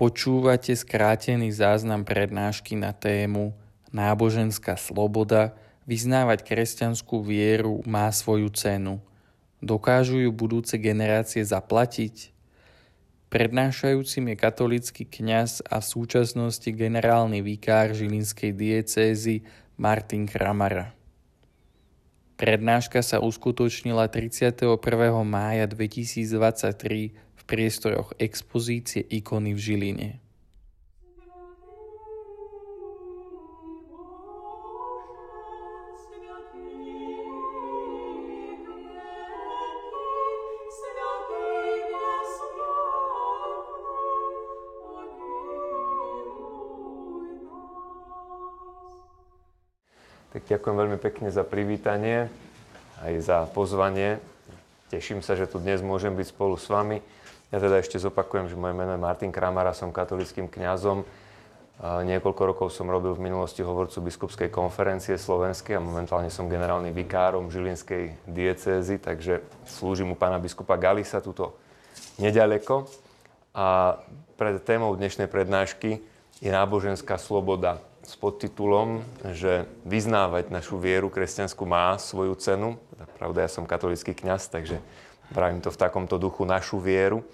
Počúvate skrátený záznam prednášky na tému Náboženská sloboda, vyznávať kresťanskú vieru má svoju cenu. Dokážu ju budúce generácie zaplatiť? Prednášajúcim je katolický kňaz a v súčasnosti generálny vikár Žilinskej diecézy Martin Kramara. Prednáška sa uskutočnila 31. mája 2023 v priestoroch expozície ikony v Žiline. Tak ďakujem veľmi pekne za privítanie, aj za pozvanie. Teším sa, že tu dnes môžem byť spolu s vami. Ja teda ešte zopakujem, že moje meno je Martin Kramara, som katolickým kňazom. Niekoľko rokov som robil v minulosti hovorcu biskupskej konferencie slovenskej a momentálne som generálnym vikárom Žilinskej diecézy, takže slúžim u pána biskupa Galisa tuto nedaleko. A pred témou dnešnej prednášky je náboženská sloboda s podtitulom, že vyznávať našu vieru kresťanskú má svoju cenu. Pravda, ja som katolický kňaz, takže pravím to v takomto duchu našu vieru.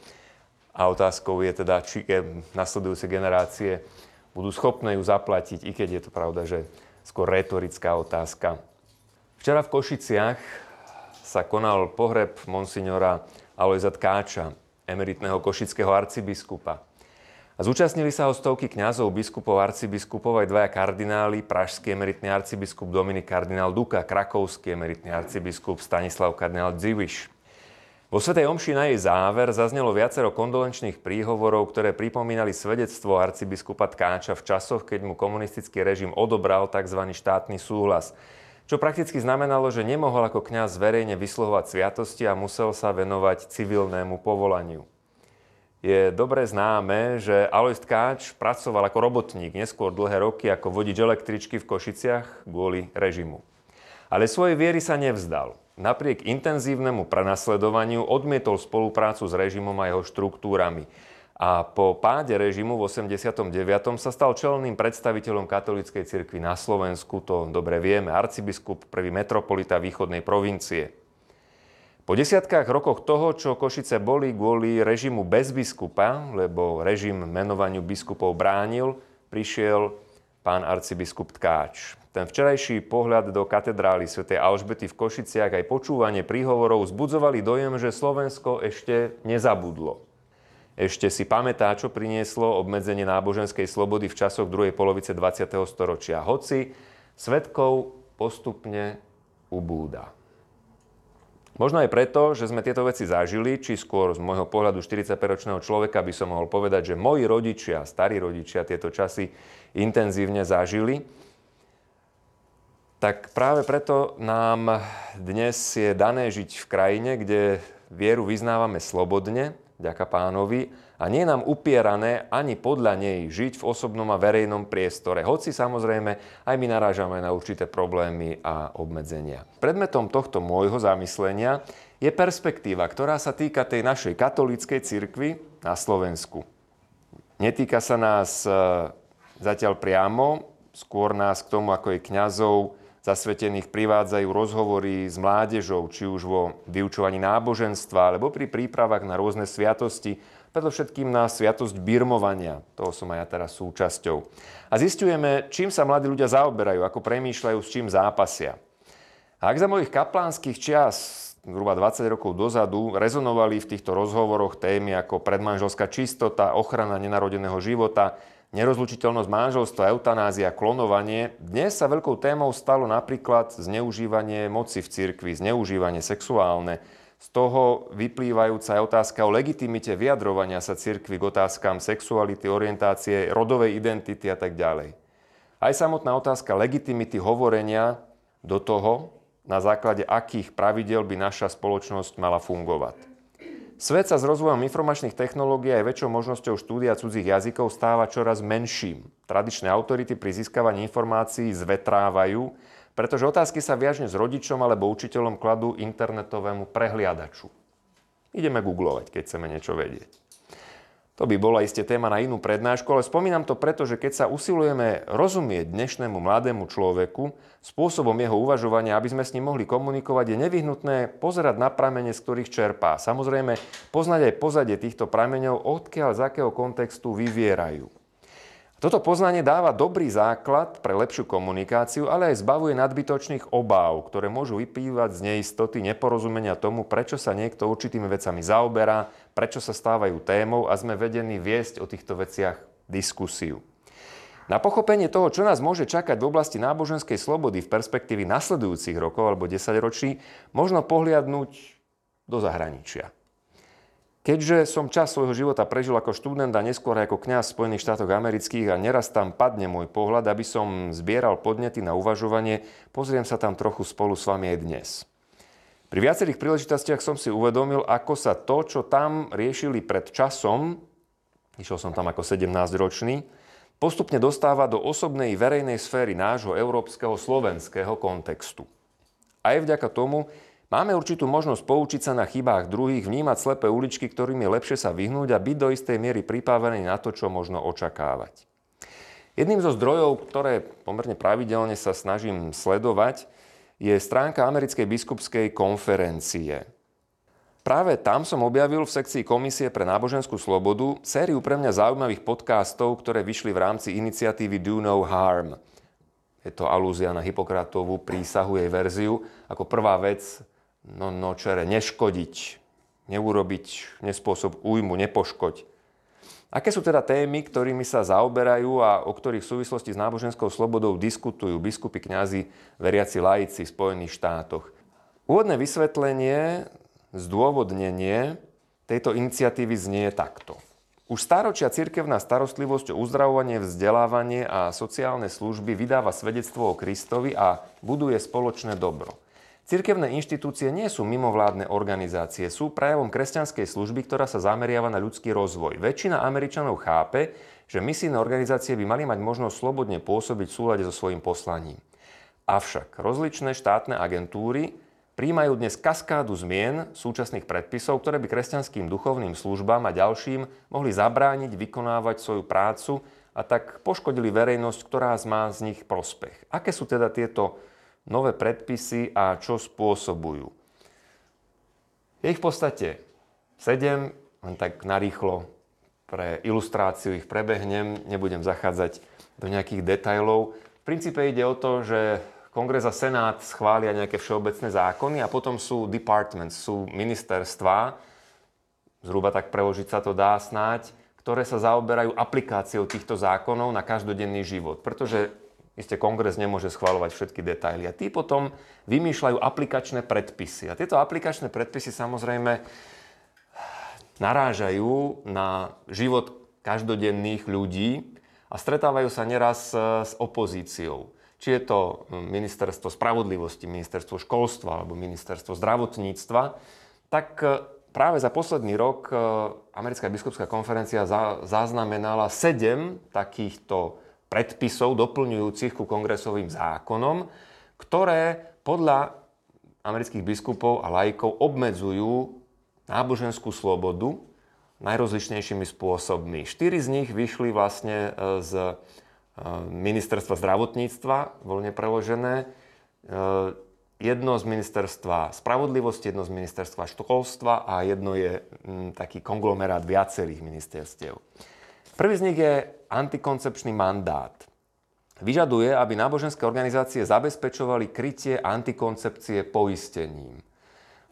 A otázkou je teda, či nasledujúce generácie budú schopné ju zaplatiť, i keď je to pravda, že skôr retorická otázka. Včera v Košiciach sa konal pohreb monsignora Alojza Tkáča, emeritného košického arcibiskupa. A zúčastnili sa ho stovky kňazov, biskupov, arcibiskupov aj dvaja kardináli, pražský emeritný arcibiskup Dominik kardinál Duka, krakovský emeritný arcibiskup Stanislav kardinál Dziviš. Vo Svetej Omši na jej záver zaznelo viacero kondolenčných príhovorov, ktoré pripomínali svedectvo arcibiskupa Tkáča v časoch, keď mu komunistický režim odobral tzv. štátny súhlas, čo prakticky znamenalo, že nemohol ako kňaz verejne vyslohovať sviatosti a musel sa venovať civilnému povolaniu je dobre známe, že Alois Tkáč pracoval ako robotník neskôr dlhé roky ako vodič električky v Košiciach kvôli režimu. Ale svojej viery sa nevzdal. Napriek intenzívnemu prenasledovaniu odmietol spoluprácu s režimom a jeho štruktúrami. A po páde režimu v 89. sa stal čelným predstaviteľom katolíckej cirkvi na Slovensku, to dobre vieme, arcibiskup, prvý metropolita východnej provincie. Po desiatkách rokoch toho, čo Košice boli kvôli režimu bez biskupa, lebo režim menovaniu biskupov bránil, prišiel pán arcibiskup Tkáč. Ten včerajší pohľad do katedrály Sv. Alžbety v Košiciach aj počúvanie príhovorov zbudzovali dojem, že Slovensko ešte nezabudlo. Ešte si pamätá, čo prinieslo obmedzenie náboženskej slobody v časoch druhej polovice 20. storočia. Hoci svetkov postupne ubúda. Možno aj preto, že sme tieto veci zažili, či skôr z môjho pohľadu 45-ročného človeka by som mohol povedať, že moji rodičia, starí rodičia tieto časy intenzívne zažili, tak práve preto nám dnes je dané žiť v krajine, kde vieru vyznávame slobodne, ďaká pánovi, a nie nám upierané ani podľa nej žiť v osobnom a verejnom priestore, hoci samozrejme aj my narážame na určité problémy a obmedzenia. Predmetom tohto môjho zamyslenia je perspektíva, ktorá sa týka tej našej katolíckej cirkvi na Slovensku. Netýka sa nás zatiaľ priamo, skôr nás k tomu, ako je kňazov zasvetených privádzajú rozhovory s mládežou, či už vo vyučovaní náboženstva, alebo pri prípravách na rôzne sviatosti, predovšetkým na sviatosť birmovania. Toho som aj ja teraz súčasťou. A zistujeme, čím sa mladí ľudia zaoberajú, ako premýšľajú, s čím zápasia. A ak za mojich kaplánskych čias, zhruba 20 rokov dozadu, rezonovali v týchto rozhovoroch témy ako predmanželská čistota, ochrana nenarodeného života, nerozlučiteľnosť manželstva, eutanázia, klonovanie, dnes sa veľkou témou stalo napríklad zneužívanie moci v cirkvi, zneužívanie sexuálne, z toho vyplývajúca je otázka o legitimite vyjadrovania sa cirkvi k otázkam sexuality, orientácie, rodovej identity a tak ďalej. Aj samotná otázka legitimity hovorenia do toho, na základe akých pravidel by naša spoločnosť mala fungovať. Svet sa s rozvojom informačných technológií aj väčšou možnosťou štúdia cudzích jazykov stáva čoraz menším. Tradičné autority pri získavaní informácií zvetrávajú pretože otázky sa viažne s rodičom alebo učiteľom kladú internetovému prehliadaču. Ideme googlovať, keď chceme niečo vedieť. To by bola iste téma na inú prednášku, ale spomínam to preto, že keď sa usilujeme rozumieť dnešnému mladému človeku, spôsobom jeho uvažovania, aby sme s ním mohli komunikovať, je nevyhnutné pozerať na pramene, z ktorých čerpá. Samozrejme, poznať aj pozadie týchto prameňov, odkiaľ z akého kontextu vyvierajú. Toto poznanie dáva dobrý základ pre lepšiu komunikáciu, ale aj zbavuje nadbytočných obáv, ktoré môžu vypívať z neistoty, neporozumenia tomu, prečo sa niekto určitými vecami zaoberá, prečo sa stávajú témou a sme vedení viesť o týchto veciach diskusiu. Na pochopenie toho, čo nás môže čakať v oblasti náboženskej slobody v perspektívi nasledujúcich rokov alebo desaťročí, možno pohliadnúť do zahraničia. Keďže som čas svojho života prežil ako študent a neskôr ako kňaz v Spojených štátoch amerických a neraz tam padne môj pohľad, aby som zbieral podnety na uvažovanie, pozriem sa tam trochu spolu s vami aj dnes. Pri viacerých príležitostiach som si uvedomil, ako sa to, čo tam riešili pred časom, išiel som tam ako 17-ročný, postupne dostáva do osobnej verejnej sféry nášho európskeho slovenského kontextu. Aj vďaka tomu, Máme určitú možnosť poučiť sa na chybách druhých, vnímať slepé uličky, ktorým je lepšie sa vyhnúť a byť do istej miery pripravený na to, čo možno očakávať. Jedným zo zdrojov, ktoré pomerne pravidelne sa snažím sledovať, je stránka Americkej biskupskej konferencie. Práve tam som objavil v sekcii Komisie pre náboženskú slobodu sériu pre mňa zaujímavých podcastov, ktoré vyšli v rámci iniciatívy Do No Harm. Je to alúzia na Hipokratovú prísahu jej verziu. Ako prvá vec no, no čere, neškodiť, neurobiť, nespôsob újmu, nepoškoď. Aké sú teda témy, ktorými sa zaoberajú a o ktorých v súvislosti s náboženskou slobodou diskutujú biskupy, kňazi, veriaci laici v Spojených štátoch? Úvodné vysvetlenie, zdôvodnenie tejto iniciatívy znie takto. Už stáročia cirkevná starostlivosť o uzdravovanie, vzdelávanie a sociálne služby vydáva svedectvo o Kristovi a buduje spoločné dobro. Cirkevné inštitúcie nie sú mimovládne organizácie, sú prejavom kresťanskej služby, ktorá sa zameriava na ľudský rozvoj. Väčšina Američanov chápe, že misijné organizácie by mali mať možnosť slobodne pôsobiť v súlade so svojím poslaním. Avšak rozličné štátne agentúry príjmajú dnes kaskádu zmien súčasných predpisov, ktoré by kresťanským duchovným službám a ďalším mohli zabrániť vykonávať svoju prácu a tak poškodili verejnosť, ktorá má z nich prospech. Aké sú teda tieto nové predpisy a čo spôsobujú. Je ich v podstate sedem, len tak narýchlo pre ilustráciu ich prebehnem, nebudem zachádzať do nejakých detajlov. V princípe ide o to, že Kongres a Senát schvália nejaké všeobecné zákony a potom sú departments, sú ministerstva, zhruba tak preložiť sa to dá snáď, ktoré sa zaoberajú aplikáciou týchto zákonov na každodenný život. Pretože Isté kongres nemôže schváľovať všetky detaily. A tí potom vymýšľajú aplikačné predpisy. A tieto aplikačné predpisy samozrejme narážajú na život každodenných ľudí a stretávajú sa neraz s opozíciou. Či je to ministerstvo spravodlivosti, ministerstvo školstva alebo ministerstvo zdravotníctva, tak e, práve za posledný rok e, Americká biskupská konferencia zaznamenala sedem takýchto predpisov doplňujúcich ku kongresovým zákonom, ktoré podľa amerických biskupov a laikov obmedzujú náboženskú slobodu najrozličnejšími spôsobmi. Štyri z nich vyšli vlastne e, z e, ministerstva zdravotníctva, voľne preložené, e, jedno z ministerstva spravodlivosti, jedno z ministerstva školstva a jedno je taký konglomerát viacerých ministerstiev. Prvý z nich je antikoncepčný mandát. Vyžaduje, aby náboženské organizácie zabezpečovali krytie antikoncepcie poistením.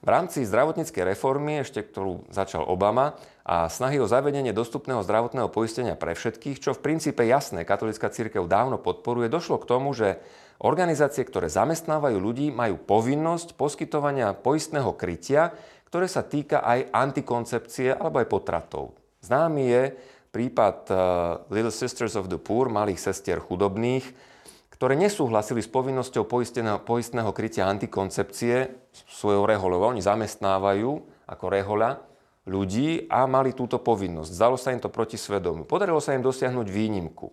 V rámci zdravotníckej reformy, ešte ktorú začal Obama, a snahy o zavedenie dostupného zdravotného poistenia pre všetkých, čo v princípe jasné katolická církev dávno podporuje, došlo k tomu, že organizácie, ktoré zamestnávajú ľudí, majú povinnosť poskytovania poistného krytia, ktoré sa týka aj antikoncepcie alebo aj potratov. Známy je prípad uh, Little Sisters of the Poor, malých sestier chudobných, ktoré nesúhlasili s povinnosťou poistného, poistného krytia antikoncepcie svojou reholou. Oni zamestnávajú ako rehoľa ľudí a mali túto povinnosť. Zdalo sa im to proti svedomu. Podarilo sa im dosiahnuť výnimku.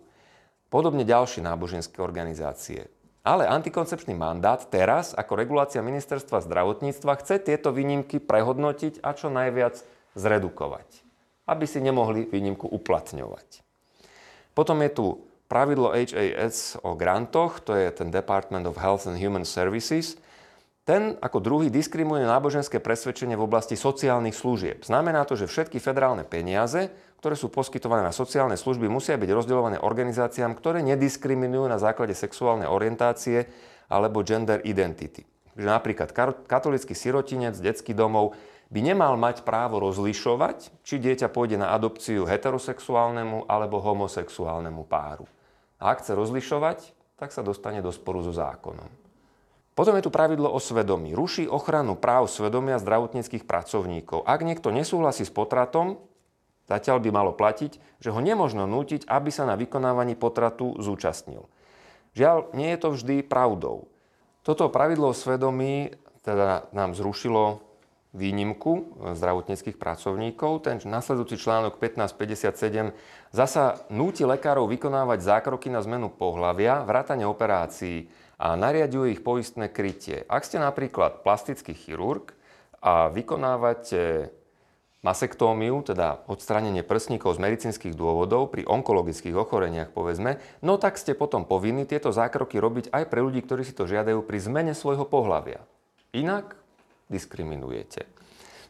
Podobne ďalšie náboženské organizácie. Ale antikoncepčný mandát teraz, ako regulácia ministerstva zdravotníctva, chce tieto výnimky prehodnotiť a čo najviac zredukovať. Aby si nemohli výnimku uplatňovať. Potom je tu pravidlo HAS o grantoch, to je ten Department of Health and Human Services. Ten ako druhý diskriminuje náboženské presvedčenie v oblasti sociálnych služieb. Znamená to, že všetky federálne peniaze, ktoré sú poskytované na sociálne služby, musia byť rozdeľované organizáciám, ktoré nediskriminujú na základe sexuálnej orientácie alebo gender identity. Napríklad katolický sirotinec, detský domov by nemal mať právo rozlišovať, či dieťa pôjde na adopciu heterosexuálnemu alebo homosexuálnemu páru. A ak chce rozlišovať, tak sa dostane do sporu so zákonom. Potom je tu pravidlo o svedomí. Ruší ochranu práv svedomia zdravotníckých pracovníkov. Ak niekto nesúhlasí s potratom, zatiaľ by malo platiť, že ho nemožno nútiť, aby sa na vykonávaní potratu zúčastnil. Žiaľ, nie je to vždy pravdou. Toto pravidlo o svedomí teda nám zrušilo výnimku zdravotníckých pracovníkov. Ten nasledujúci článok 1557 zasa núti lekárov vykonávať zákroky na zmenu pohlavia, vrátane operácií a nariaduje ich poistné krytie. Ak ste napríklad plastický chirurg a vykonávate masektómiu, teda odstránenie prsníkov z medicínskych dôvodov pri onkologických ochoreniach, povedzme, no tak ste potom povinní tieto zákroky robiť aj pre ľudí, ktorí si to žiadajú pri zmene svojho pohlavia. Inak diskriminujete.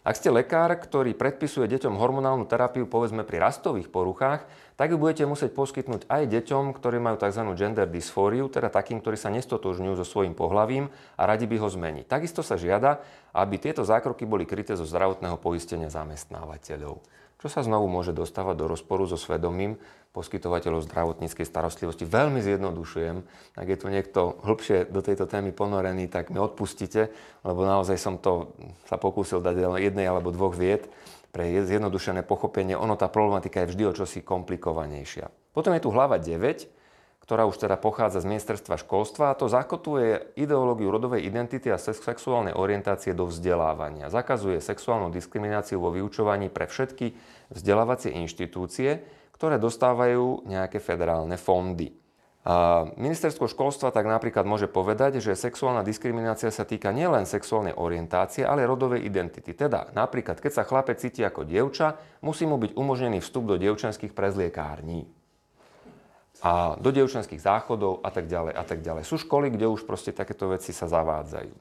Ak ste lekár, ktorý predpisuje deťom hormonálnu terapiu povedzme pri rastových poruchách, tak ju budete musieť poskytnúť aj deťom, ktorí majú tzv. gender dysfóriu, teda takým, ktorí sa nestotožňujú so svojím pohlavím a radi by ho zmeniť. Takisto sa žiada, aby tieto zákroky boli kryté zo zdravotného poistenia zamestnávateľov čo sa znovu môže dostávať do rozporu so svedomím poskytovateľov zdravotníckej starostlivosti. Veľmi zjednodušujem. Ak je tu niekto hĺbšie do tejto témy ponorený, tak mi odpustite, lebo naozaj som to sa pokúsil dať jednej alebo dvoch vied pre zjednodušené pochopenie. Ono, tá problematika je vždy o čosi komplikovanejšia. Potom je tu hlava 9, ktorá už teda pochádza z ministerstva školstva a to zakotuje ideológiu rodovej identity a sexuálnej orientácie do vzdelávania. Zakazuje sexuálnu diskrimináciu vo vyučovaní pre všetky vzdelávacie inštitúcie, ktoré dostávajú nejaké federálne fondy. A ministerstvo školstva tak napríklad môže povedať, že sexuálna diskriminácia sa týka nielen sexuálnej orientácie, ale rodovej identity. Teda napríklad, keď sa chlapec cíti ako dievča, musí mu byť umožnený vstup do dievčanských prezliekární a do dievčenských záchodov a tak ďalej a tak ďalej. Sú školy, kde už proste takéto veci sa zavádzajú.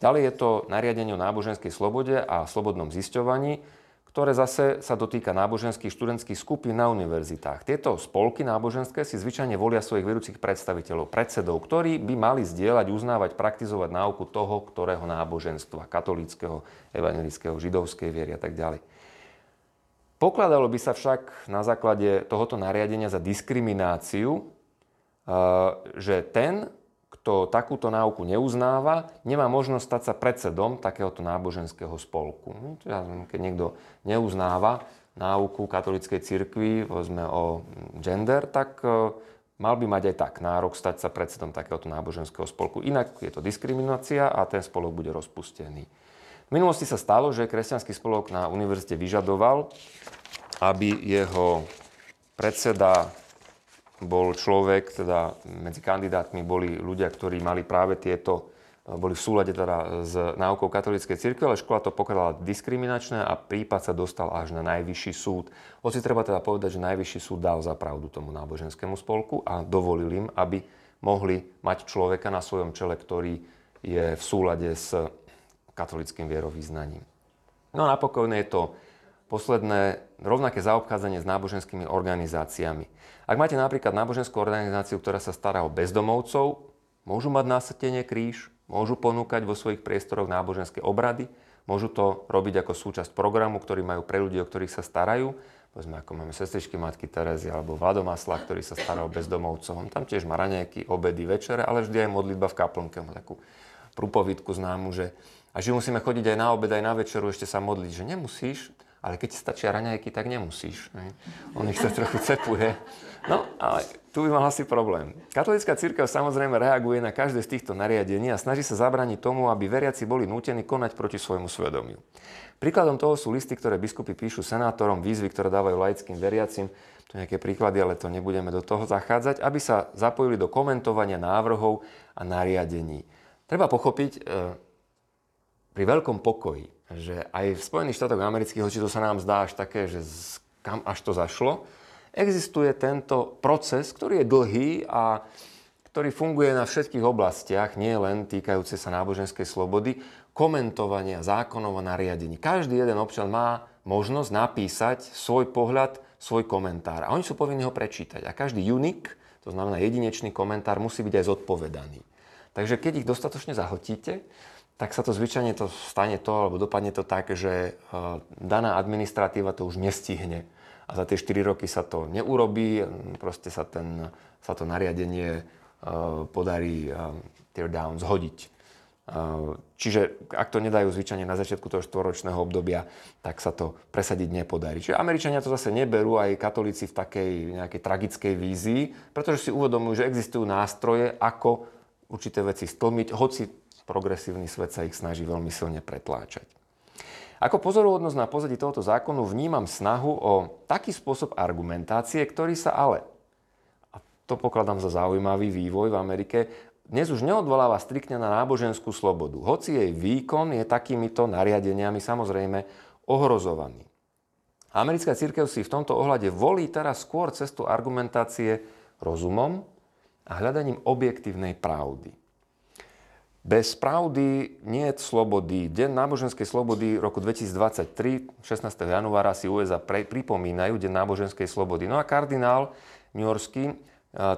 Ďalej je to nariadenie o náboženskej slobode a slobodnom zisťovaní, ktoré zase sa dotýka náboženských študentských skupín na univerzitách. Tieto spolky náboženské si zvyčajne volia svojich vedúcich predstaviteľov, predsedov, ktorí by mali zdieľať, uznávať, praktizovať náuku toho, ktorého náboženstva, katolíckého, evangelického, židovskej viery a tak ďalej. Pokladalo by sa však na základe tohoto nariadenia za diskrimináciu, eh, že ten, kto takúto náuku neuznáva, nemá možnosť stať sa predsedom takéhoto náboženského spolku. No, keď niekto neuznáva náuku katolíckej cirkvi, povedzme o gender, tak eh, mal by mať aj tak nárok stať sa predsedom takéhoto náboženského spolku. Inak je to diskriminácia a ten spolok bude rozpustený. V minulosti sa stalo, že kresťanský spolok na univerzite vyžadoval, aby jeho predseda bol človek, teda medzi kandidátmi boli ľudia, ktorí mali práve tieto, boli v súlade teda s náukou katolíckej cirkvi, ale škola to pokladala diskriminačné a prípad sa dostal až na najvyšší súd. Hoci treba teda povedať, že najvyšší súd dal za pravdu tomu náboženskému spolku a dovolil im, aby mohli mať človeka na svojom čele, ktorý je v súlade s katolickým vierovýznaním. No a napokon je to posledné rovnaké zaobchádzanie s náboženskými organizáciami. Ak máte napríklad náboženskú organizáciu, ktorá sa stará o bezdomovcov, môžu mať násatenie kríž, môžu ponúkať vo svojich priestoroch náboženské obrady, môžu to robiť ako súčasť programu, ktorý majú pre ľudí, o ktorých sa starajú, povedzme ako máme sestričky Matky Terezy alebo Vladomasla, ktorý sa stará o bezdomovcov. Tam tiež má raňajky, obedy, večere, ale vždy aj modlitba v kaplnke. Má takú prúpovidku známu, že a že musíme chodiť aj na obed, aj na večeru, ešte sa modliť, že nemusíš, ale keď stačia raňajky, tak nemusíš. Ne? On ich to trochu cepuje. No, ale tu by mal asi problém. Katolická církev samozrejme reaguje na každé z týchto nariadení a snaží sa zabrániť tomu, aby veriaci boli nútení konať proti svojmu svedomiu. Príkladom toho sú listy, ktoré biskupy píšu senátorom, výzvy, ktoré dávajú laickým veriacim, to nejaké príklady, ale to nebudeme do toho zachádzať, aby sa zapojili do komentovania návrhov a nariadení. Treba pochopiť, e, pri veľkom pokoji že aj v Spojených štátoch amerických, hoci to sa nám zdá až také, že kam až to zašlo, existuje tento proces, ktorý je dlhý a ktorý funguje na všetkých oblastiach, nie len týkajúce sa náboženskej slobody, komentovania zákonov a nariadení. Každý jeden občan má možnosť napísať svoj pohľad, svoj komentár. A oni sú povinni ho prečítať. A každý unik, to znamená jedinečný komentár, musí byť aj zodpovedaný. Takže keď ich dostatočne zahltíte, tak sa to zvyčajne to stane to, alebo dopadne to tak, že eh, daná administratíva to už nestihne. A za tie 4 roky sa to neurobí, proste sa, ten, sa to nariadenie eh, podarí eh, tear down, zhodiť. Čiže ak to nedajú zvyčajne na začiatku toho štvoročného obdobia, tak sa to presadiť nepodarí. Čiže Američania to zase neberú, aj katolíci v takej nejakej tragickej vízii, pretože si uvedomujú, že existujú nástroje, ako určité veci stlmiť, hoci progresívny svet sa ich snaží veľmi silne pretláčať. Ako pozorovodnosť na pozadí tohoto zákonu vnímam snahu o taký spôsob argumentácie, ktorý sa ale, a to pokladám za zaujímavý vývoj v Amerike, dnes už neodvoláva striktne na náboženskú slobodu, hoci jej výkon je takýmito nariadeniami samozrejme ohrozovaný. Americká církev si v tomto ohľade volí teraz skôr cestu argumentácie rozumom a hľadaním objektívnej pravdy. Bez pravdy nie je slobody. Deň náboženskej slobody roku 2023, 16. januára si USA pre, pripomínajú Deň náboženskej slobody. No a kardinál Yorkský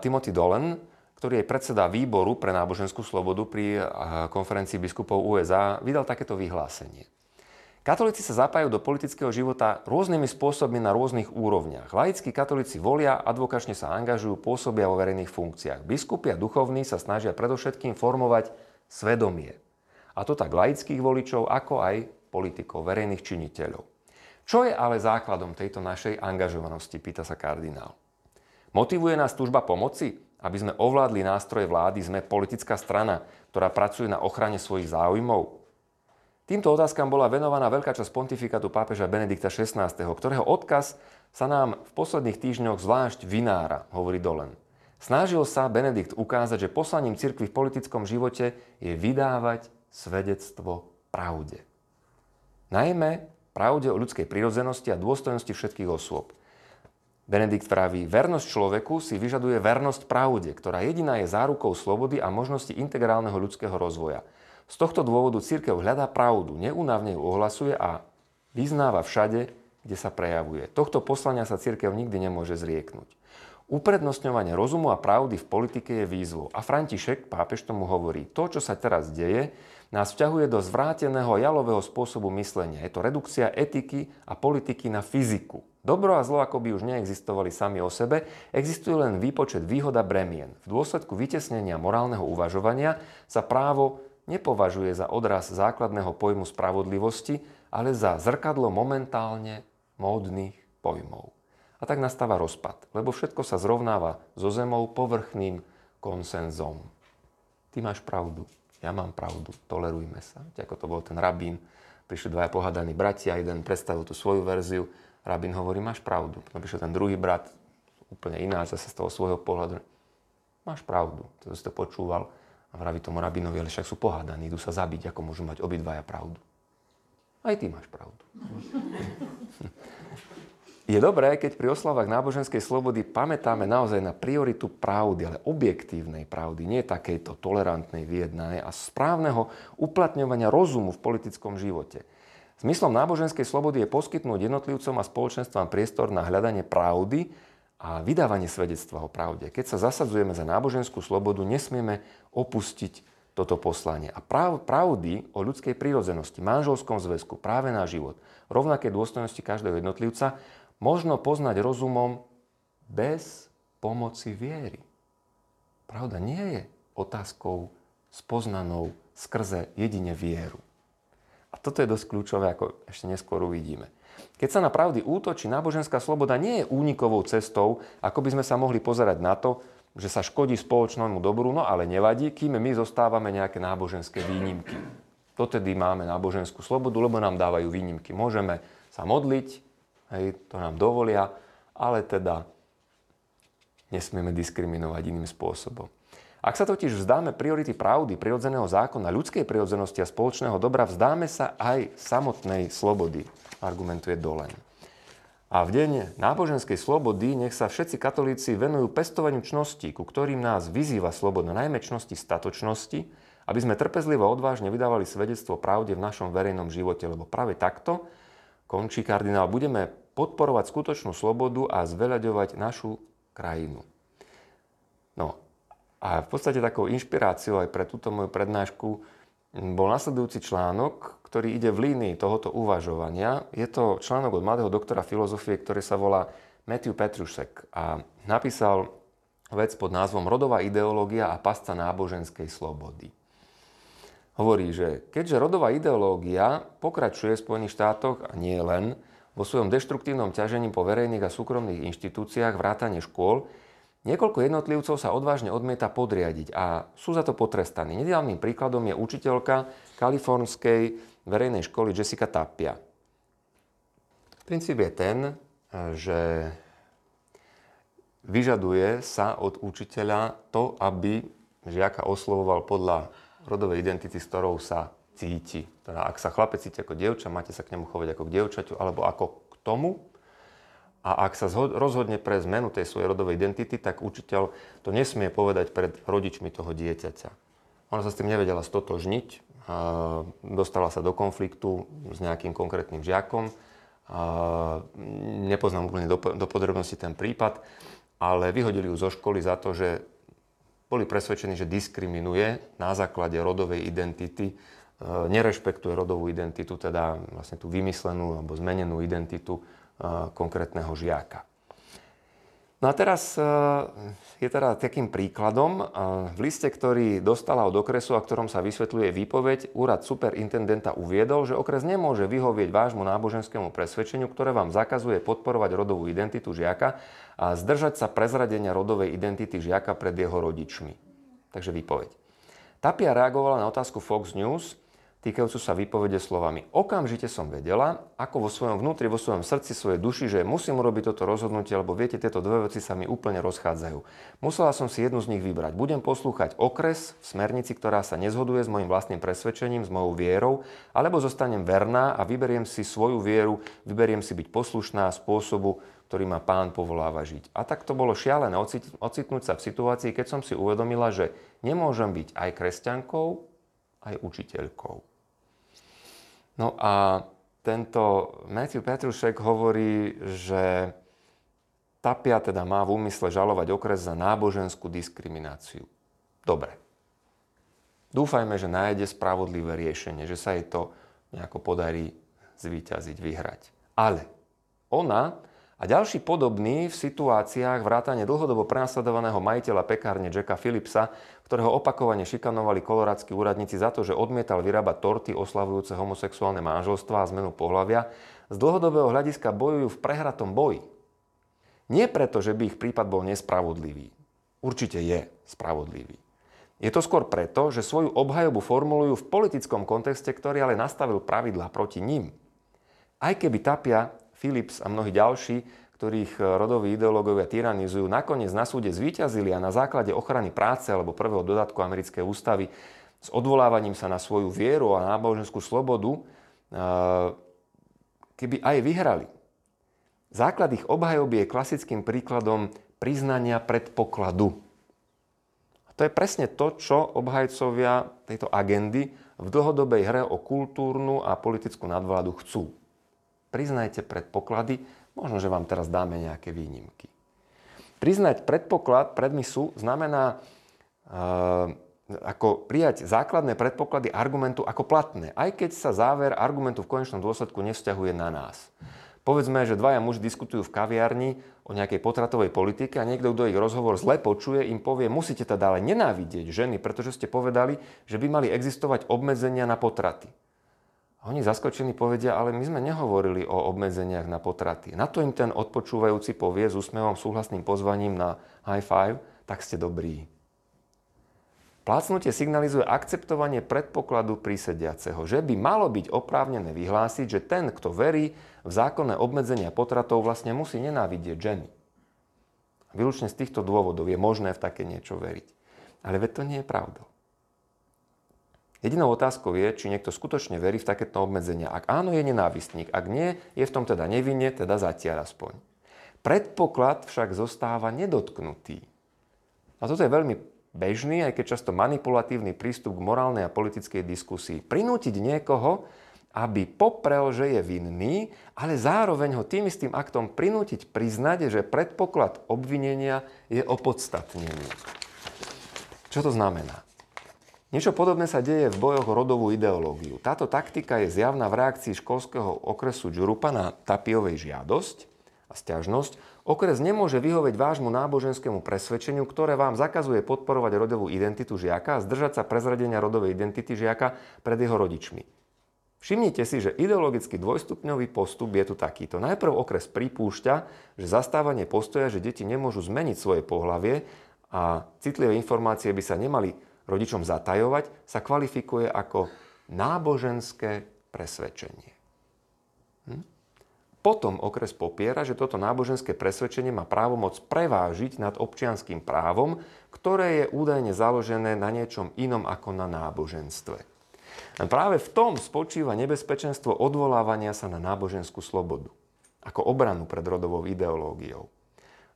Timothy Dolan ktorý je predseda výboru pre náboženskú slobodu pri konferencii biskupov USA, vydal takéto vyhlásenie. Katolíci sa zapájajú do politického života rôznymi spôsobmi na rôznych úrovniach. Laickí katolíci volia, advokačne sa angažujú, pôsobia vo verejných funkciách. Biskupy a duchovní sa snažia predovšetkým formovať svedomie. A to tak laických voličov, ako aj politikov, verejných činiteľov. Čo je ale základom tejto našej angažovanosti, pýta sa kardinál. Motivuje nás túžba pomoci? aby sme ovládli nástroje vlády, sme politická strana, ktorá pracuje na ochrane svojich záujmov? Týmto otázkam bola venovaná veľká časť pontifikátu pápeža Benedikta XVI, ktorého odkaz sa nám v posledných týždňoch zvlášť vynára, hovorí Dolen. Snažil sa Benedikt ukázať, že poslaním cirkvi v politickom živote je vydávať svedectvo pravde. Najmä pravde o ľudskej prirodzenosti a dôstojnosti všetkých osôb. Benedikt praví, vernosť človeku si vyžaduje vernosť pravde, ktorá jediná je zárukou slobody a možnosti integrálneho ľudského rozvoja. Z tohto dôvodu církev hľadá pravdu, neúnavne ju ohlasuje a vyznáva všade, kde sa prejavuje. Tohto poslania sa církev nikdy nemôže zrieknúť. Uprednostňovanie rozumu a pravdy v politike je výzvou. A František, pápež tomu hovorí, to, čo sa teraz deje, nás vťahuje do zvráteného jalového spôsobu myslenia. Je to redukcia etiky a politiky na fyziku. Dobro a zlo ako by už neexistovali sami o sebe, existuje len výpočet výhod a bremien. V dôsledku vytesnenia morálneho uvažovania sa právo nepovažuje za odraz základného pojmu spravodlivosti, ale za zrkadlo momentálne módnych pojmov. A tak nastáva rozpad, lebo všetko sa zrovnáva so zemou povrchným konsenzom. Ty máš pravdu, ja mám pravdu, tolerujme sa. Ako to bol ten rabín, prišli dvaja pohadaní bratia, jeden predstavil tú svoju verziu, Rabin hovorí, máš pravdu. Potom prišiel ten druhý brat, úplne ináč, zase z toho svojho pohľadu. Máš pravdu. To si to počúval a vraví tomu rabinovi, ale však sú pohádaní, idú sa zabiť, ako môžu mať obidvaja pravdu. Aj ty máš pravdu. Je dobré, keď pri oslavách náboženskej slobody pamätáme naozaj na prioritu pravdy, ale objektívnej pravdy, nie takejto tolerantnej, vyjednanej a správneho uplatňovania rozumu v politickom živote. Zmyslom náboženskej slobody je poskytnúť jednotlivcom a spoločenstvám priestor na hľadanie pravdy a vydávanie svedectva o pravde. Keď sa zasadzujeme za náboženskú slobodu, nesmieme opustiť toto poslanie. A prav, pravdy o ľudskej prírodzenosti, manželskom zväzku, práve na život, rovnaké dôstojnosti každého jednotlivca, možno poznať rozumom bez pomoci viery. Pravda nie je otázkou spoznanou skrze jedine vieru. A toto je dosť kľúčové, ako ešte neskôr uvidíme. Keď sa na pravdy útočí, náboženská sloboda nie je únikovou cestou, ako by sme sa mohli pozerať na to, že sa škodí spoločnému dobru, no ale nevadí, kým my zostávame nejaké náboženské výnimky. Dotedy máme náboženskú slobodu, lebo nám dávajú výnimky. Môžeme sa modliť, hej, to nám dovolia, ale teda nesmieme diskriminovať iným spôsobom. Ak sa totiž vzdáme priority pravdy, prirodzeného zákona, ľudskej prirodzenosti a spoločného dobra, vzdáme sa aj samotnej slobody, argumentuje Dolen. A v deň náboženskej slobody nech sa všetci katolíci venujú pestovaniu čností, ku ktorým nás vyzýva sloboda, najmä čnosti statočnosti, aby sme trpezlivo a odvážne vydávali svedectvo pravde v našom verejnom živote, lebo práve takto, končí kardinál, budeme podporovať skutočnú slobodu a zveľaďovať našu krajinu. No, a v podstate takou inšpiráciou aj pre túto moju prednášku bol nasledujúci článok, ktorý ide v línii tohoto uvažovania. Je to článok od mladého doktora filozofie, ktorý sa volá Matthew Petrušek a napísal vec pod názvom Rodová ideológia a pasca náboženskej slobody. Hovorí, že keďže rodová ideológia pokračuje v Spojených štátoch a nie len vo svojom deštruktívnom ťažení po verejných a súkromných inštitúciách vrátane škôl, Niekoľko jednotlivcov sa odvážne odmieta podriadiť a sú za to potrestaní. Nedávnym príkladom je učiteľka kalifornskej verejnej školy Jessica Tapia. Princíp je ten, že vyžaduje sa od učiteľa to, aby žiaka oslovoval podľa rodovej identity, s ktorou sa cíti. Teda ak sa chlapec cíti ako dievča, máte sa k nemu chovať ako k dievčaťu alebo ako k tomu, a ak sa rozhodne pre zmenu tej svojej rodovej identity, tak učiteľ to nesmie povedať pred rodičmi toho dieťaťa. Ona sa s tým nevedela stotožniť, dostala sa do konfliktu s nejakým konkrétnym žiakom. Nepoznám úplne do, do podrobnosti ten prípad, ale vyhodili ju zo školy za to, že boli presvedčení, že diskriminuje na základe rodovej identity, nerešpektuje rodovú identitu, teda vlastne tú vymyslenú alebo zmenenú identitu konkrétneho žiaka. No a teraz e, je teda takým príkladom. E, v liste, ktorý dostala od okresu, a ktorom sa vysvetľuje výpoveď, úrad superintendenta uviedol, že okres nemôže vyhovieť vášmu náboženskému presvedčeniu, ktoré vám zakazuje podporovať rodovú identitu žiaka a zdržať sa prezradenia rodovej identity žiaka pred jeho rodičmi. Takže výpoveď. Tapia reagovala na otázku Fox News, týkajúcu sa výpovede slovami. Okamžite som vedela, ako vo svojom vnútri, vo svojom srdci, svojej duši, že musím urobiť toto rozhodnutie, lebo viete, tieto dve veci sa mi úplne rozchádzajú. Musela som si jednu z nich vybrať. Budem poslúchať okres v smernici, ktorá sa nezhoduje s mojim vlastným presvedčením, s mojou vierou, alebo zostanem verná a vyberiem si svoju vieru, vyberiem si byť poslušná spôsobu, ktorý ma pán povoláva žiť. A tak to bolo šialené ocitnúť sa v situácii, keď som si uvedomila, že nemôžem byť aj kresťankou, aj učiteľkou. No a tento Matthew Petrušek hovorí, že Tapia teda má v úmysle žalovať okres za náboženskú diskrimináciu. Dobre. Dúfajme, že nájde spravodlivé riešenie, že sa jej to nejako podarí zvíťaziť, vyhrať. Ale ona a ďalší podobný v situáciách vrátane dlhodobo prenasledovaného majiteľa pekárne Jacka Philipsa, ktorého opakovane šikanovali koloradskí úradníci za to, že odmietal vyrábať torty oslavujúce homosexuálne manželstva a zmenu pohľavia, z dlhodobého hľadiska bojujú v prehratom boji. Nie preto, že by ich prípad bol nespravodlivý. Určite je spravodlivý. Je to skôr preto, že svoju obhajobu formulujú v politickom kontexte, ktorý ale nastavil pravidlá proti ním. Aj keby Tapia Philips a mnohí ďalší, ktorých eh, rodoví ideológovia tyranizujú, nakoniec na súde zvíťazili a na základe ochrany práce alebo prvého dodatku americkej ústavy s odvolávaním sa na svoju vieru a náboženskú slobodu, eh, keby aj vyhrali. Základ ich obhajoby je klasickým príkladom priznania predpokladu. A to je presne to, čo obhajcovia tejto agendy v dlhodobej hre o kultúrnu a politickú nadvládu chcú priznajte predpoklady, možno, že vám teraz dáme nejaké výnimky. Priznať predpoklad predmisu znamená e, ako prijať základné predpoklady argumentu ako platné, aj keď sa záver argumentu v konečnom dôsledku nevzťahuje na nás. Povedzme, že dvaja muži diskutujú v kaviarni o nejakej potratovej politike a niekto, kto ich rozhovor zle počuje, im povie, musíte teda ale nenávidieť ženy, pretože ste povedali, že by mali existovať obmedzenia na potraty. Oni zaskočení povedia, ale my sme nehovorili o obmedzeniach na potraty. Na to im ten odpočúvajúci povie s úsmevom súhlasným pozvaním na high five, tak ste dobrí. Plácnutie signalizuje akceptovanie predpokladu prísediaceho, že by malo byť oprávnené vyhlásiť, že ten, kto verí v zákonné obmedzenia potratov, vlastne musí nenávidieť ženy. Výlučne z týchto dôvodov je možné v také niečo veriť. Ale veď to nie je pravdou. Jedinou otázkou je, či niekto skutočne verí v takéto obmedzenia. Ak áno, je nenávistník. Ak nie, je v tom teda nevinne, teda zatiaľ aspoň. Predpoklad však zostáva nedotknutý. A toto je veľmi bežný, aj keď často manipulatívny prístup k morálnej a politickej diskusii. Prinútiť niekoho, aby poprel, že je vinný, ale zároveň ho tým istým aktom prinútiť priznať, že predpoklad obvinenia je opodstatnený. Čo to znamená? Niečo podobné sa deje v bojoch o rodovú ideológiu. Táto taktika je zjavná v reakcii školského okresu Džurupa na Tapiovej žiadosť a stiažnosť. Okres nemôže vyhovieť vášmu náboženskému presvedčeniu, ktoré vám zakazuje podporovať rodovú identitu žiaka a zdržať sa prezradenia rodovej identity žiaka pred jeho rodičmi. Všimnite si, že ideologicky dvojstupňový postup je tu takýto. Najprv okres pripúšťa, že zastávanie postoja, že deti nemôžu zmeniť svoje pohlavie a citlivé informácie by sa nemali rodičom zatajovať, sa kvalifikuje ako náboženské presvedčenie. Hm? Potom okres popiera, že toto náboženské presvedčenie má právomoc prevážiť nad občianským právom, ktoré je údajne založené na niečom inom ako na náboženstve. A práve v tom spočíva nebezpečenstvo odvolávania sa na náboženskú slobodu, ako obranu pred rodovou ideológiou.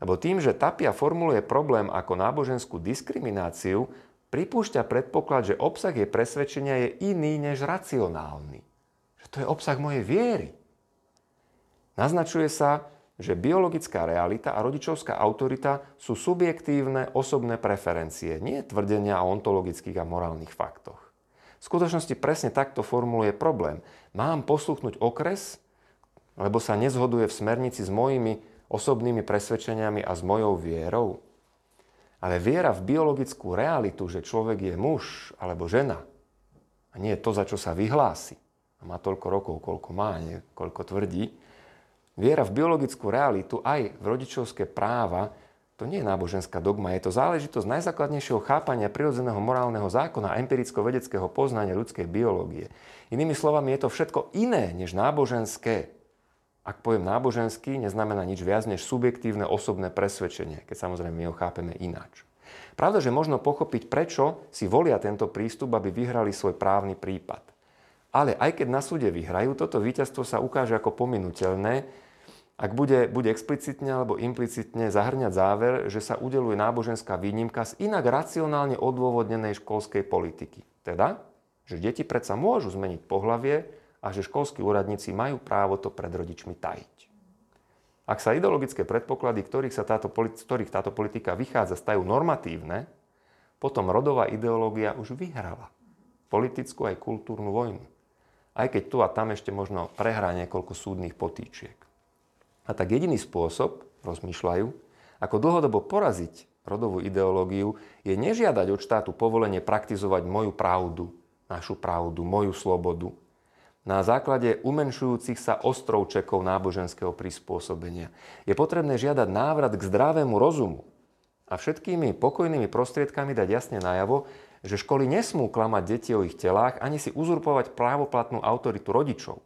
Lebo tým, že Tapia formuluje problém ako náboženskú diskrimináciu, pripúšťa predpoklad, že obsah jej presvedčenia je iný než racionálny. Že to je obsah mojej viery. Naznačuje sa, že biologická realita a rodičovská autorita sú subjektívne osobné preferencie, nie tvrdenia o ontologických a morálnych faktoch. V skutočnosti presne takto formuluje problém. Mám posluchnúť okres, lebo sa nezhoduje v smernici s mojimi osobnými presvedčeniami a s mojou vierou? Ale viera v biologickú realitu, že človek je muž alebo žena, a nie to, za čo sa vyhlási, a má toľko rokov, koľko má, nie koľko tvrdí, viera v biologickú realitu aj v rodičovské práva, to nie je náboženská dogma, je to záležitosť najzákladnejšieho chápania prirodzeného morálneho zákona a empiricko-vedeckého poznania ľudskej biológie. Inými slovami, je to všetko iné než náboženské. Ak poviem náboženský, neznamená nič viac než subjektívne osobné presvedčenie, keď samozrejme my ho chápeme ináč. Pravda, že možno pochopiť, prečo si volia tento prístup, aby vyhrali svoj právny prípad. Ale aj keď na súde vyhrajú, toto víťazstvo sa ukáže ako pominuteľné, ak bude, bude explicitne alebo implicitne zahrňať záver, že sa udeluje náboženská výnimka z inak racionálne odôvodnenej školskej politiky. Teda, že deti predsa môžu zmeniť pohlavie, a že školskí úradníci majú právo to pred rodičmi tajiť. Ak sa ideologické predpoklady, ktorých, sa táto, ktorých táto politika vychádza, stajú normatívne, potom rodová ideológia už vyhrala politickú aj kultúrnu vojnu. Aj keď tu a tam ešte možno prehrá niekoľko súdnych potýčiek. A tak jediný spôsob, rozmýšľajú, ako dlhodobo poraziť rodovú ideológiu, je nežiadať od štátu povolenie praktizovať moju pravdu, našu pravdu, moju slobodu, na základe umenšujúcich sa ostrovčekov náboženského prispôsobenia. Je potrebné žiadať návrat k zdravému rozumu a všetkými pokojnými prostriedkami dať jasne najavo, že školy nesmú klamať deti o ich telách ani si uzurpovať právoplatnú autoritu rodičov.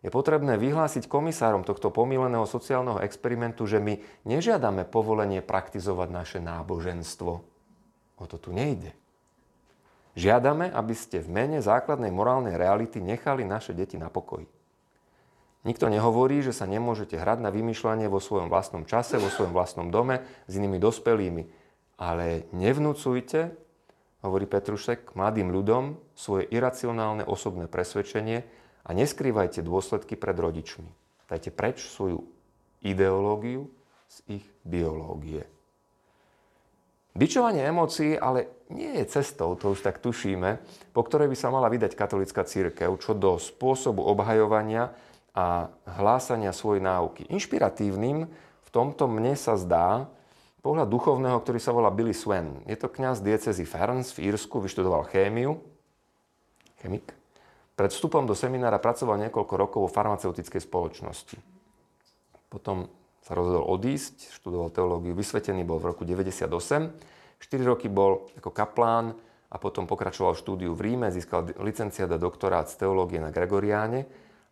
Je potrebné vyhlásiť komisárom tohto pomíleného sociálneho experimentu, že my nežiadame povolenie praktizovať naše náboženstvo. O to tu nejde. Žiadame, aby ste v mene základnej morálnej reality nechali naše deti na pokoji. Nikto nehovorí, že sa nemôžete hrať na vymýšľanie vo svojom vlastnom čase, vo svojom vlastnom dome s inými dospelými. Ale nevnúcujte, hovorí Petrušek, mladým ľuďom svoje iracionálne osobné presvedčenie a neskrývajte dôsledky pred rodičmi. Dajte preč svoju ideológiu z ich biológie. Bičovanie emócií ale nie je cestou, to už tak tušíme, po ktorej by sa mala vydať katolická církev, čo do spôsobu obhajovania a hlásania svojej náuky. Inšpiratívnym v tomto mne sa zdá pohľad duchovného, ktorý sa volá Billy Swen. Je to kňaz diecezy Ferns v Írsku, vyštudoval chémiu, chemik. Pred vstupom do seminára pracoval niekoľko rokov vo farmaceutickej spoločnosti. Potom sa rozhodol odísť, študoval teológiu, vysvetený bol v roku 98. 4 roky bol ako kaplán a potom pokračoval štúdiu v Ríme, získal licenciát a doktorát z teológie na Gregoriáne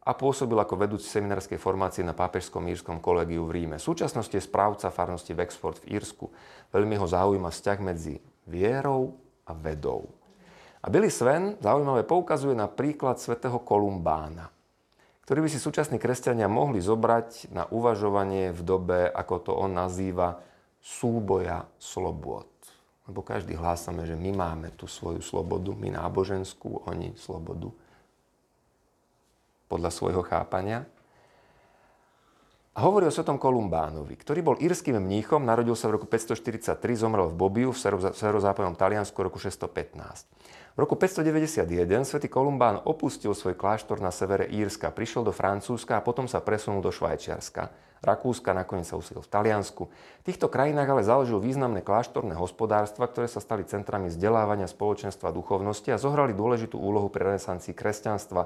a pôsobil ako vedúci seminárskej formácie na Pápežskom írskom kolegiu v Ríme. V súčasnosti je správca farnosti Wexford v Írsku. Veľmi ho zaujíma vzťah medzi vierou a vedou. A Billy Sven zaujímavé poukazuje na príklad svätého Kolumbána, ktorý by si súčasní kresťania mohli zobrať na uvažovanie v dobe, ako to on nazýva, súboja slobod. Lebo každý hlásame, že my máme tú svoju slobodu, my náboženskú, oni slobodu podľa svojho chápania. A hovorí o svetom Kolumbánovi, ktorý bol írským mníchom, narodil sa v roku 543, zomrel v Bobiu v severozápadnom Taliansku v roku 615. V roku 591 svätý Kolumbán opustil svoj kláštor na severe Írska, prišiel do Francúzska a potom sa presunul do Švajčiarska. Rakúska, nakoniec sa usil v Taliansku. V týchto krajinách ale založil významné kláštorné hospodárstva, ktoré sa stali centrami vzdelávania spoločenstva duchovnosti a zohrali dôležitú úlohu pri renesancii kresťanstva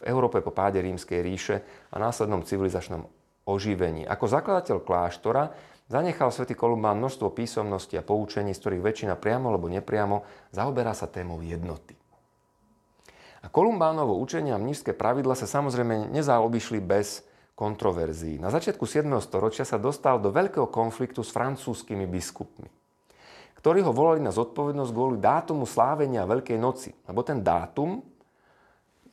v Európe po páde rímskej ríše a následnom civilizačnom oživení. Ako zakladateľ kláštora zanechal svätý Kolumbán množstvo písomností a poučení, z ktorých väčšina priamo alebo nepriamo zaoberá sa témou jednoty. A Kolumbánovo učenie a mnížské pravidla sa samozrejme nezaobišli bez kontroverzií. Na začiatku 7. storočia sa dostal do veľkého konfliktu s francúzskými biskupmi, ktorí ho volali na zodpovednosť kvôli dátumu slávenia Veľkej noci. Lebo ten dátum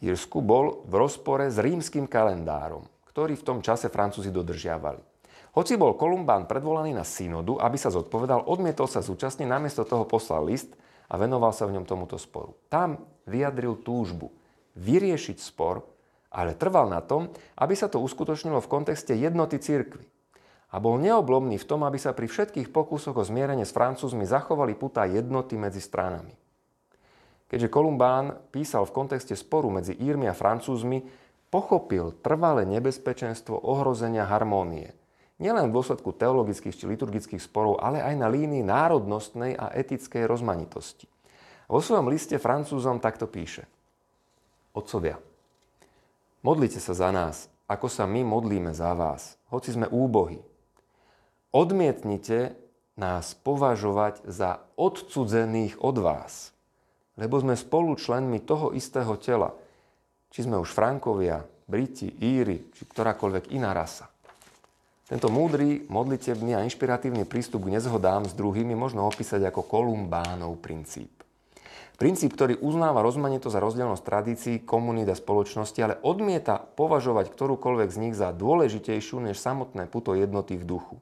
Írsku bol v rozpore s rímským kalendárom ktorý v tom čase Francúzi dodržiavali. Hoci bol Kolumbán predvolaný na synodu, aby sa zodpovedal, odmietol sa zúčastniť, namiesto toho poslal list a venoval sa v ňom tomuto sporu. Tam vyjadril túžbu vyriešiť spor, ale trval na tom, aby sa to uskutočnilo v kontexte jednoty cirkvy. A bol neoblomný v tom, aby sa pri všetkých pokusoch o zmierenie s Francúzmi zachovali putá jednoty medzi stranami. Keďže Kolumbán písal v kontexte sporu medzi Írmi a Francúzmi, pochopil trvalé nebezpečenstvo ohrozenia harmónie. Nielen v dôsledku teologických či liturgických sporov, ale aj na línii národnostnej a etickej rozmanitosti. Vo svojom liste Francúzom takto píše. Otcovia, modlite sa za nás, ako sa my modlíme za vás, hoci sme úbohy. Odmietnite nás považovať za odcudzených od vás, lebo sme spolu členmi toho istého tela – či sme už Frankovia, Briti, Íri, či ktorákoľvek iná rasa. Tento múdry, modlitebný a inšpiratívny prístup k nezhodám s druhými možno opísať ako Kolumbánov princíp. Princíp, ktorý uznáva rozmanitosť a rozdielnosť tradícií, komunít a spoločnosti, ale odmieta považovať ktorúkoľvek z nich za dôležitejšiu než samotné puto jednoty v duchu,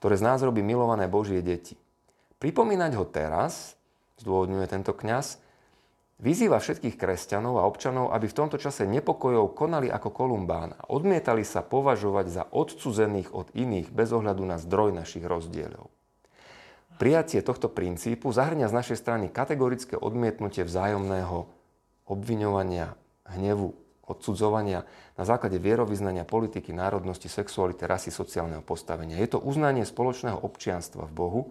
ktoré z nás robí milované Božie deti. Pripomínať ho teraz, zdôvodňuje tento kňaz, Vyzýva všetkých kresťanov a občanov, aby v tomto čase nepokojov konali ako Kolumbán a odmietali sa považovať za odcudzených od iných bez ohľadu na zdroj našich rozdielov. Prijatie tohto princípu zahrňa z našej strany kategorické odmietnutie vzájomného obviňovania, hnevu, odsudzovania na základe vierovýznania, politiky, národnosti, sexuality, rasy, sociálneho postavenia. Je to uznanie spoločného občianstva v Bohu,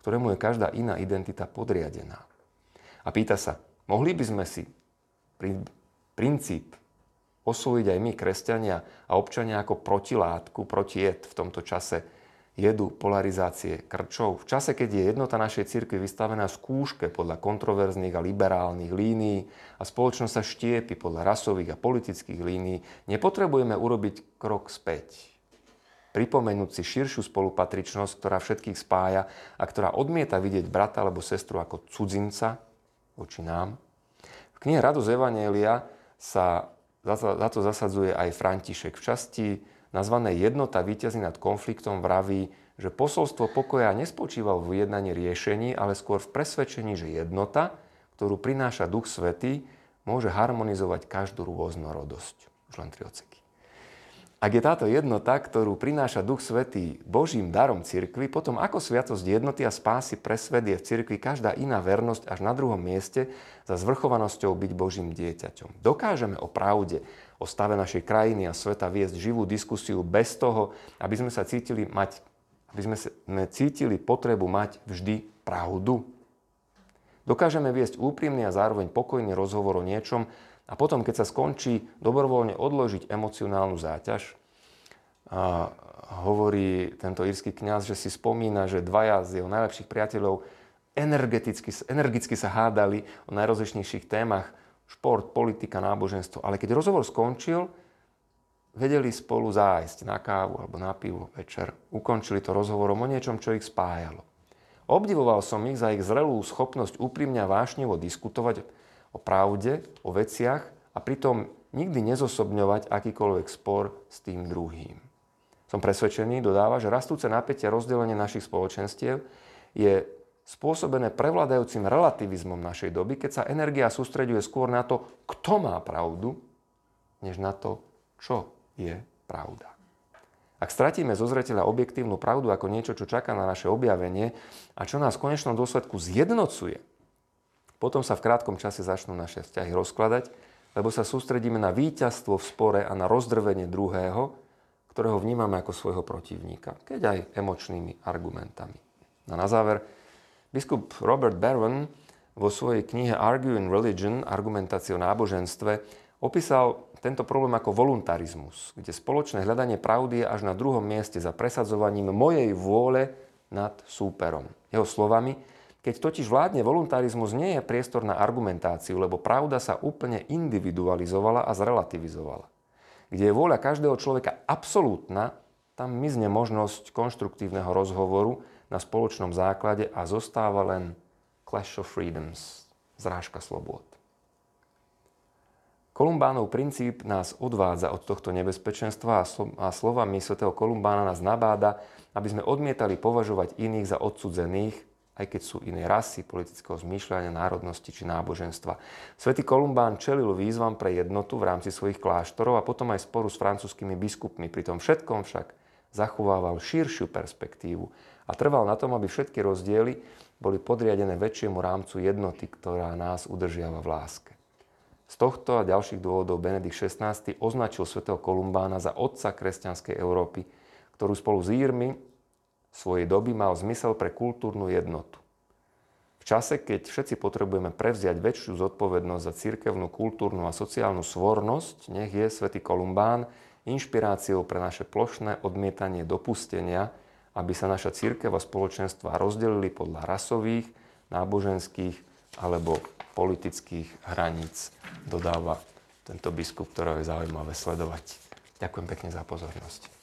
ktorému je každá iná identita podriadená. A pýta sa, Mohli by sme si princíp osvojiť aj my, kresťania a občania, ako protilátku, protijed v tomto čase jedu polarizácie krčov. V čase, keď je jednota našej cirkvi vystavená skúške podľa kontroverzných a liberálnych línií a spoločnosť sa štiepi podľa rasových a politických línií, nepotrebujeme urobiť krok späť. Pripomenúť si širšiu spolupatričnosť, ktorá všetkých spája a ktorá odmieta vidieť brata alebo sestru ako cudzinca, voči nám. V knihe Radosť Evanielia sa za to zasadzuje aj František. V časti nazvanej Jednota víťazí nad konfliktom vraví, že posolstvo pokoja nespočíva v jednaní riešení, ale skôr v presvedčení, že jednota, ktorú prináša Duch Svetý, môže harmonizovať každú rôznorodosť. Už len tri odseky. Ak je táto jednota, ktorú prináša Duch Svetý Božím darom cirkvi, potom ako sviatosť jednoty a spásy pre svet je v cirkvi každá iná vernosť až na druhom mieste za zvrchovanosťou byť Božím dieťaťom. Dokážeme o pravde, o stave našej krajiny a sveta viesť živú diskusiu bez toho, aby sme sa cítili, mať, aby sme cítili potrebu mať vždy pravdu. Dokážeme viesť úprimný a zároveň pokojný rozhovor o niečom, a potom, keď sa skončí, dobrovoľne odložiť emocionálnu záťaž. A hovorí tento írsky kňaz, že si spomína, že dvaja z jeho najlepších priateľov energeticky, energicky sa hádali o najrozličnejších témach, šport, politika, náboženstvo. Ale keď rozhovor skončil, vedeli spolu zájsť na kávu alebo na pivo večer. Ukončili to rozhovorom o niečom, čo ich spájalo. Obdivoval som ich za ich zrelú schopnosť úprimne a vášnevo diskutovať o pravde, o veciach a pritom nikdy nezosobňovať akýkoľvek spor s tým druhým. Som presvedčený, dodáva, že rastúce napätie a rozdelenie našich spoločenstiev je spôsobené prevládajúcim relativizmom našej doby, keď sa energia sústreďuje skôr na to, kto má pravdu, než na to, čo je pravda. Ak stratíme zo zreteľa objektívnu pravdu ako niečo, čo čaká na naše objavenie a čo nás v konečnom dôsledku zjednocuje, potom sa v krátkom čase začnú naše vzťahy rozkladať, lebo sa sústredíme na víťazstvo v spore a na rozdrvenie druhého, ktorého vnímame ako svojho protivníka, keď aj emočnými argumentami. A na záver, biskup Robert Barron vo svojej knihe Arguing Religion, argumentácia o náboženstve, opísal tento problém ako voluntarizmus, kde spoločné hľadanie pravdy je až na druhom mieste za presadzovaním mojej vôle nad súperom. Jeho slovami, keď totiž vládne voluntarizmus, nie je priestor na argumentáciu, lebo pravda sa úplne individualizovala a zrelativizovala. Kde je vôľa každého človeka absolútna, tam mizne možnosť konštruktívneho rozhovoru na spoločnom základe a zostáva len clash of freedoms, zrážka slobôd. Kolumbánov princíp nás odvádza od tohto nebezpečenstva a slovami svätého Kolumbána nás nabáda, aby sme odmietali považovať iných za odsudzených, aj keď sú iné rasy, politického zmýšľania, národnosti či náboženstva. Svetý Kolumbán čelil výzvam pre jednotu v rámci svojich kláštorov a potom aj sporu s francúzskými biskupmi. Pri tom všetkom však zachovával širšiu perspektívu a trval na tom, aby všetky rozdiely boli podriadené väčšiemu rámcu jednoty, ktorá nás udržiava v láske. Z tohto a ďalších dôvodov Benedikt XVI označil svätého Kolumbána za otca kresťanskej Európy, ktorú spolu s Írmi svojej doby mal zmysel pre kultúrnu jednotu. V čase, keď všetci potrebujeme prevziať väčšiu zodpovednosť za cirkevnú, kultúrnu a sociálnu svornosť, nech je svätý Kolumbán inšpiráciou pre naše plošné odmietanie dopustenia, aby sa naša církev a spoločenstva rozdelili podľa rasových, náboženských alebo politických hraníc, dodáva tento biskup, ktorého je zaujímavé sledovať. Ďakujem pekne za pozornosť.